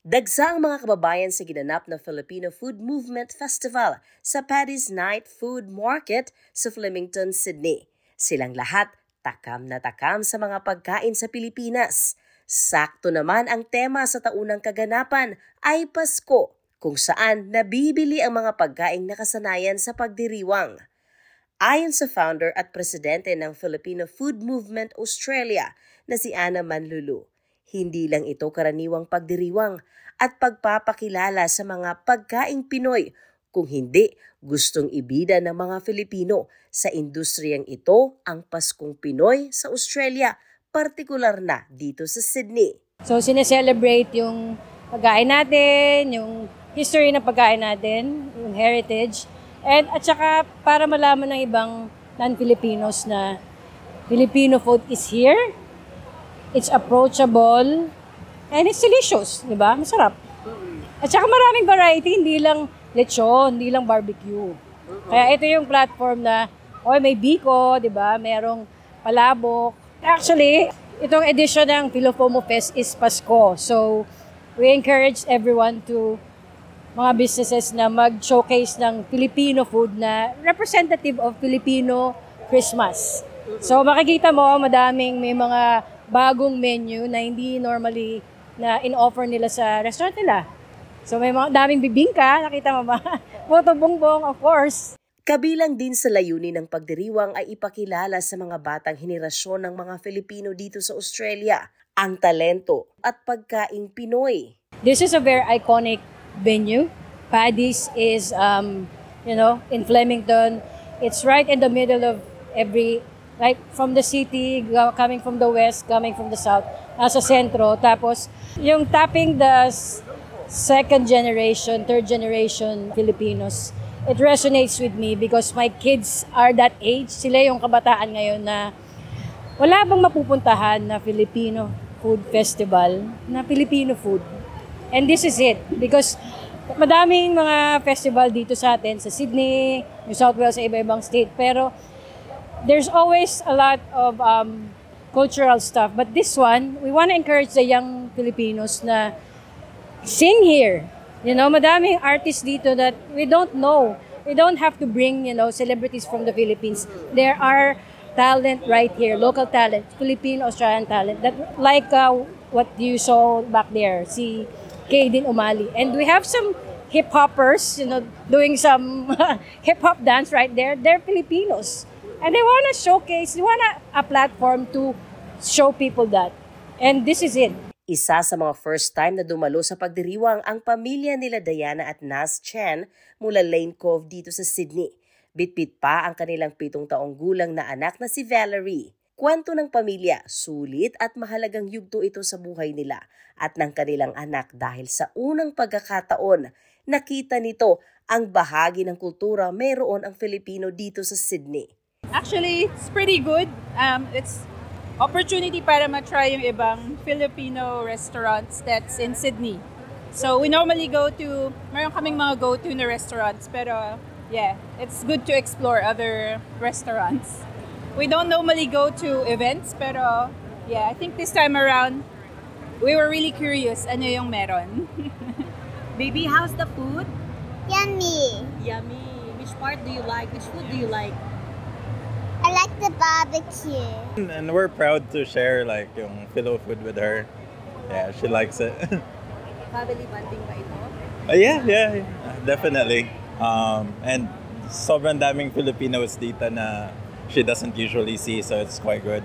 Dagsa ang mga kababayan sa ginanap na Filipino Food Movement Festival sa Paddy's Night Food Market sa Flemington, Sydney. Silang lahat takam na takam sa mga pagkain sa Pilipinas. Sakto naman ang tema sa taunang kaganapan ay Pasko, kung saan nabibili ang mga pagkaing nakasanayan sa pagdiriwang. Ayon sa founder at presidente ng Filipino Food Movement Australia na si Ana Manlulu, hindi lang ito karaniwang pagdiriwang at pagpapakilala sa mga pagkaing Pinoy, kung hindi gustong ibida ng mga Filipino sa industriyang ito ang Paskong Pinoy sa Australia, partikular na dito sa Sydney. So, sineselebrate yung pagkain natin, yung history ng pagkain natin, yung heritage, and at saka para malaman ng ibang non-Filipinos na Filipino food is here, it's approachable, and it's delicious, di ba? Masarap. At saka maraming variety, hindi lang lechon, hindi lang barbecue. Kaya ito yung platform na, oy, may biko, di ba? Merong palabok. Actually, itong edition ng Filofomo Fest is Pasko. So, we encourage everyone to mga businesses na mag-showcase ng Filipino food na representative of Filipino Christmas. So makikita mo, madaming may mga bagong menu na hindi normally na in-offer nila sa restaurant nila. So may mga daming bibingka, nakita mo ba? Puto bongbong, of course. Kabilang din sa layunin ng pagdiriwang ay ipakilala sa mga batang henerasyon ng mga Filipino dito sa Australia ang talento at pagkaing Pinoy. This is a very iconic venue. Paddy's is, um, you know, in Flemington. It's right in the middle of every, like from the city, coming from the west, coming from the south, nasa sentro. Tapos, yung tapping the second generation, third generation Filipinos, it resonates with me because my kids are that age. Sila yung kabataan ngayon na wala bang mapupuntahan na Filipino food festival na Filipino food. And this is it because madaming mga festival dito sa atin sa Sydney, New South Wales, sa iba-ibang state. Pero there's always a lot of um, cultural stuff. But this one, we want to encourage the young Filipinos na sing here. You know, madaming artists dito that we don't know. We don't have to bring, you know, celebrities from the Philippines. There are talent right here, local talent, Filipino Australian talent that like uh, what you saw back there, si Kaden Umali. And we have some hip hoppers, you know, doing some hip hop dance right there. They're Filipinos. And they want to showcase, they want a, platform to show people that. And this is it. Isa sa mga first time na dumalo sa pagdiriwang ang pamilya nila Diana at Nas Chen mula Lane Cove dito sa Sydney. Bitbit pa ang kanilang pitong taong gulang na anak na si Valerie. Kwento ng pamilya, sulit at mahalagang yugto ito sa buhay nila at ng kanilang anak dahil sa unang pagkakataon, nakita nito ang bahagi ng kultura mayroon ang Filipino dito sa Sydney. Actually, it's pretty good. Um, it's opportunity para ma-try yung ibang Filipino restaurants that's in Sydney. So we normally go to, meron kaming mga go-to na restaurants, pero yeah, it's good to explore other restaurants. We don't normally go to events, pero yeah, I think this time around, we were really curious ano yung meron. Baby, how's the food? Yummy. Yummy. Which part do you like? Which food do you like? I like the barbecue. And we're proud to share like yung Philo food with her. Yeah, she likes it. Family bonding ba ito? Uh, yeah, yeah, definitely. Um, and sobrang daming Filipinos dito na she doesn't usually see, so it's quite good.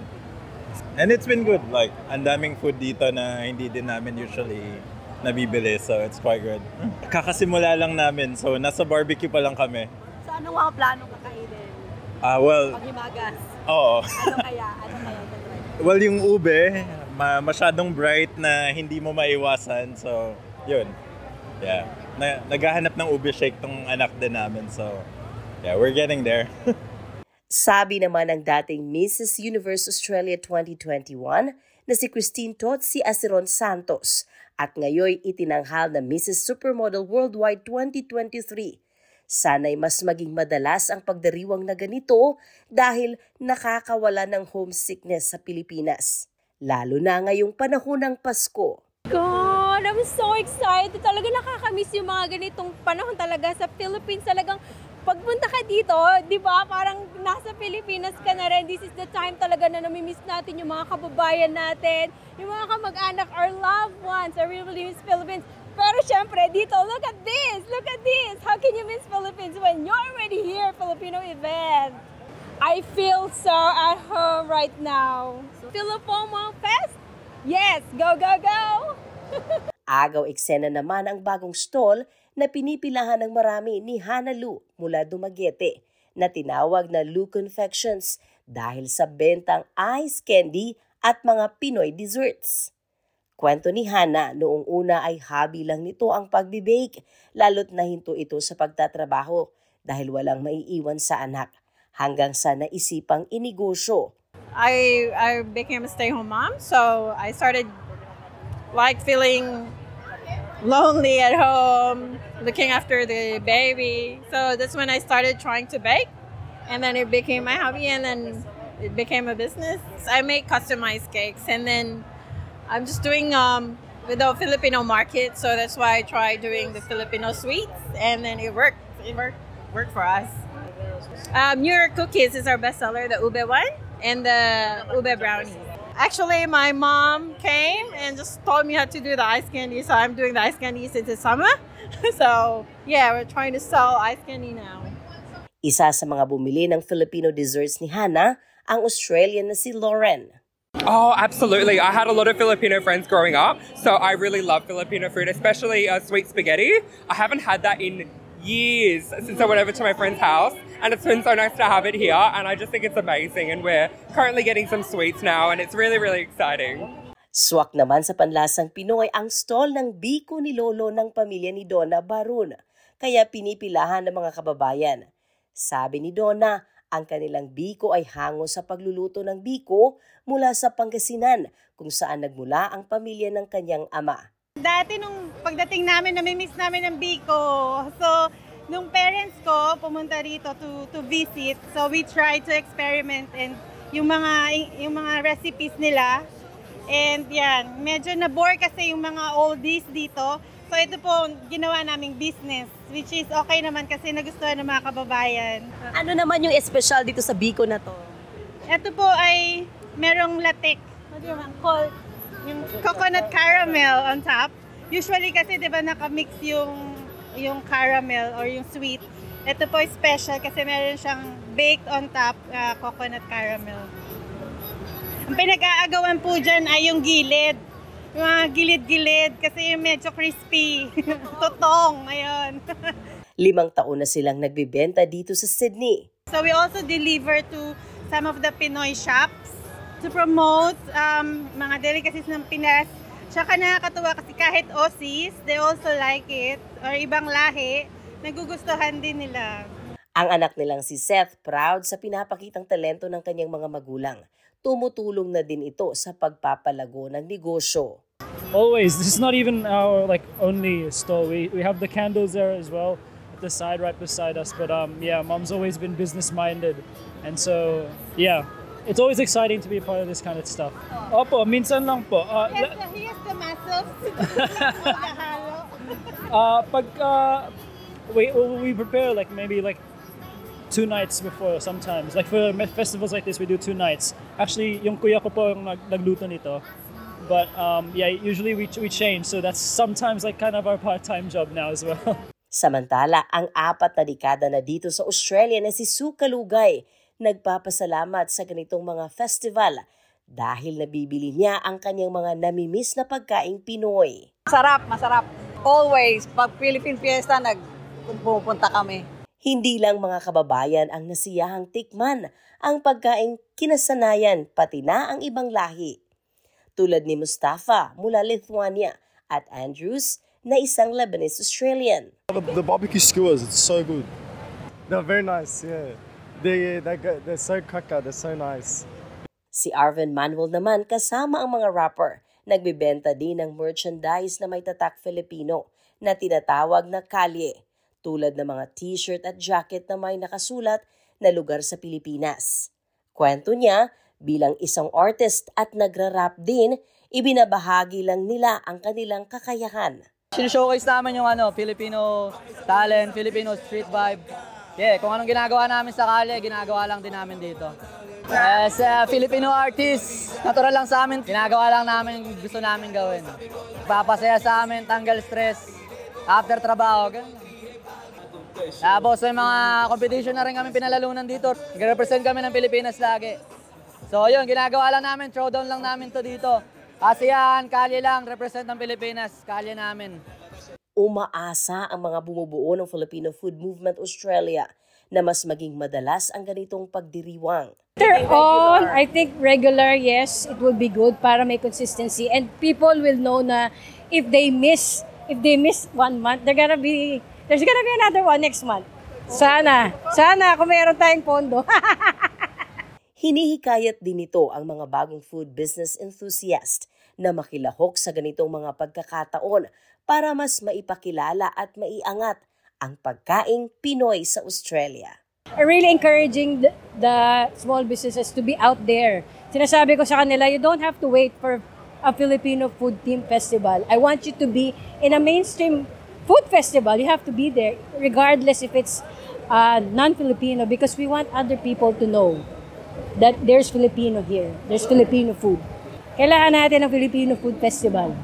And it's been good. Like, ang daming food dito na hindi din namin usually nabibili, so it's quite good. Kakasimula lang namin, so nasa barbecue pa lang kami. So ano mga plano kakainin? Ah, well, Paghimagas. oo. Ano kaya? Ano kaya? Well, yung ube, ma- masyadong bright na hindi mo maiwasan. So, yun. Yeah. Na- naghahanap ng ube shake tong anak din namin. So, yeah, we're getting there. Sabi naman ng dating Mrs. Universe Australia 2021 na si Christine Totsi Asiron Santos at ngayoy itinanghal na Mrs. Supermodel Worldwide 2023. Sana'y mas maging madalas ang pagdiriwang na ganito dahil nakakawala ng homesickness sa Pilipinas. lalo na ngayong panahon ng Pasko. God, I'm so excited. Talaga nakakamiss yung mga ganitong panahon talaga sa Philippines. Talagang pagpunta ka dito, di ba, parang nasa Pilipinas ka na rin. This is the time talaga na namimiss natin yung mga kababayan natin, yung mga kamag-anak, our loved ones. I really miss Philippines. Pero syempre, dito, look at this! Look at this! How can you miss Philippines when you're already here, Filipino event? I feel so at home right now. Philippoma Fest? Yes! Go, go, go! Agaw eksena naman ang bagong stall na pinipilahan ng marami ni Hana Lu mula Dumaguete na tinawag na Lu Confections dahil sa bentang ice candy at mga Pinoy desserts. Kwento ni Hana, noong una ay hobby lang nito ang pagbibake, lalo't nahinto ito sa pagtatrabaho dahil walang maiiwan sa anak hanggang sa naisipang inegosyo. I I became a stay-home mom, so I started like feeling lonely at home, looking after the baby. So that's when I started trying to bake, and then it became my hobby, and then it became a business. I make customized cakes, and then I'm just doing um with the Filipino market, so that's why I tried doing the Filipino sweets, and then it worked. It worked worked for us. Um, New York cookies is our bestseller, the ube one and the ube brownie. Actually, my mom came and just told me how to do the ice candy, so I'm doing the ice candy since it's summer. so yeah, we're trying to sell ice candy now. Isa sa mga bumili ng Filipino desserts ni Hana ang Australian na si Lauren. Oh, absolutely. I had a lot of Filipino friends growing up, so I really love Filipino food, especially uh, sweet spaghetti. I haven't had that in years since I went over to my friend's house, and it's been so nice to have it here, and I just think it's amazing. And we're currently getting some sweets now, and it's really, really exciting. Swak naman sa panlasang Pinoy ang stall ng biko ni Lolo ng pamilya ni Donna Barun, kaya pinipilahan ng mga kababayan. Sabi ni Donna, ang kanilang biko ay hango sa pagluluto ng biko mula sa Pangasinan kung saan nagmula ang pamilya ng kanyang ama. Dati nung pagdating namin, namimiss namin ng Biko. So, nung parents ko pumunta rito to to visit, so we tried to experiment and yung mga yung mga recipes nila. And yan, medyo na-bore kasi yung mga oldies dito. So ito po ginawa naming business, which is okay naman kasi nagustuhan ng mga kababayan. Ano naman yung special dito sa Biko na to? Ito po ay merong latik. Called yung coconut caramel on top. Usually kasi 'di ba nakamix yung yung caramel or yung sweet. Ito po special kasi meron siyang baked on top uh, coconut caramel. Ang pinag-aagawan po dyan ay yung gilid. Yung mga gilid-gilid kasi yung medyo crispy. Totong, ayun. Limang taon na silang nagbibenta dito sa Sydney. So we also deliver to some of the Pinoy shops to promote um, mga delicacies ng Pinas. Tsaka nakakatuwa kasi kahit Aussies, they also like it. Or ibang lahi, nagugustuhan din nila. Ang anak nilang si Seth proud sa pinapakitang talento ng kanyang mga magulang. Tumutulong na din ito sa pagpapalago ng negosyo. Always. This is not even our like only store. We we have the candles there as well at the side right beside us. But um yeah, mom's always been business minded. And so yeah, it's always exciting to be a part of this kind of stuff. Opo, minsan lang po. Uh, Here's the, here's the muscles. Uh, pag uh, we we prepare like maybe like two nights before sometimes. Like for festivals like this, we do two nights. Actually, yung kuya ko po yung nag, nagluto nito. But um, yeah, usually we, we change. So that's sometimes like kind of our part-time job now as well. Samantala, ang apat na dekada na dito sa Australia na si Sue Kalugay, nagpapasalamat sa ganitong mga festival dahil nabibili niya ang kanyang mga namimiss na pagkaing Pinoy. Masarap, masarap. Always, pag Philippine Fiesta, nagpupunta kami. Hindi lang mga kababayan ang nasiyahang tikman ang pagkaing kinasanayan pati na ang ibang lahi. Tulad ni Mustafa mula Lithuania at Andrews na isang Lebanese-Australian. The, the barbecue skewers, it's so good. They're very nice, yeah. They, they, they're so cracker, they're so nice. Si Arvin Manuel naman kasama ang mga rapper. Nagbibenta din ng merchandise na may tatak Filipino na tinatawag na kalye tulad ng mga t-shirt at jacket na may nakasulat na lugar sa Pilipinas. Kwento niya, Bilang isang artist at nagra-rap din, ibinabahagi lang nila ang kanilang kakayahan. Sinishowcase namin yung ano, Filipino talent, Filipino street vibe. Yeah, kung anong ginagawa namin sa kalye, ginagawa lang din namin dito. As a Filipino artist, natural lang sa amin, ginagawa lang namin yung gusto namin gawin. Papasaya sa amin, tanggal stress, after trabaho, ganun. Tapos may mga competition na rin kami pinalalunan dito. Nag-represent kami ng Pilipinas lagi. So yun, ginagawa lang namin, throwdown lang namin to dito. ASEAN, kalye lang, represent ng Pilipinas, kalye namin. Umaasa ang mga bumubuo ng Filipino Food Movement Australia na mas maging madalas ang ganitong pagdiriwang. They're on, I think regular, yes, it will be good para may consistency. And people will know na if they miss, if they miss one month, they're gonna be, there's gonna be another one next month. Sana, sana kung mayroon tayong pondo. Hinihikayat din nito ang mga bagong food business enthusiast na makilahok sa ganitong mga pagkakataon para mas maipakilala at maiangat ang pagkaing Pinoy sa Australia. I'm really encouraging the, the small businesses to be out there. Sinasabi ko sa kanila, you don't have to wait for a Filipino food team festival. I want you to be in a mainstream food festival. You have to be there, regardless if it's uh, non-Filipino, because we want other people to know that there's Filipino here. There's Filipino food. Kailangan natin ng Filipino Food Festival.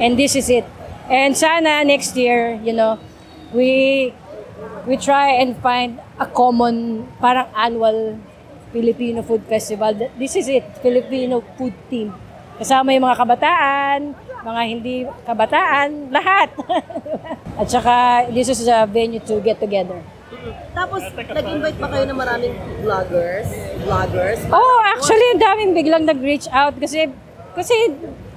And this is it. And sana next year, you know, we we try and find a common parang annual Filipino Food Festival. This is it, Filipino Food Team. Kasama yung mga kabataan, mga hindi kabataan, lahat. At saka, this is a venue to get together. Tapos, nag-invite pa kayo ng maraming vloggers? Vloggers? Oh, actually, ang daming biglang nag-reach out kasi kasi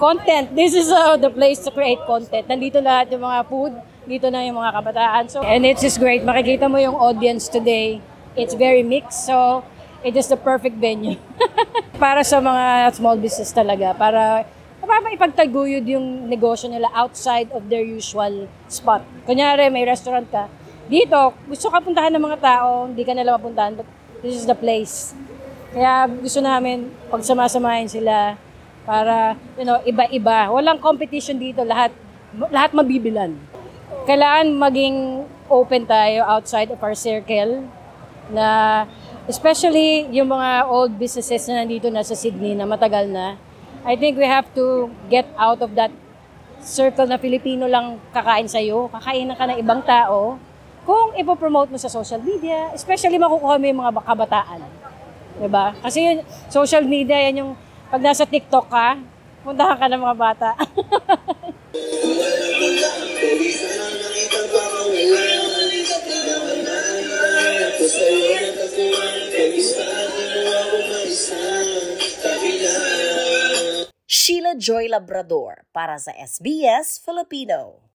content. This is uh, the place to create content. Nandito lahat yung mga food, dito na yung mga kabataan. So, and it's just great. Makikita mo yung audience today. It's very mixed. So, it is the perfect venue. para sa mga small business talaga. Para para ipagtaguyod yung negosyo nila outside of their usual spot. Kunyari, may restaurant ka. Dito, gusto ka puntahan ng mga tao, hindi ka nila mapuntahan, but this is the place. Kaya gusto namin pagsamasamahin sila para, you know, iba-iba. Walang competition dito, lahat lahat mabibilan. Kailangan maging open tayo outside of our circle na especially yung mga old businesses na nandito na sa Sydney na matagal na. I think we have to get out of that circle na Filipino lang kakain sa'yo, kakainan ka ng ibang tao. Kung ipopromote mo sa social media, especially makukuha mo yung mga kabataan. Diba? Kasi yung social media, yan yung pag nasa TikTok ka, puntahan ka ng mga bata. Sheila Joy Labrador para sa SBS Filipino.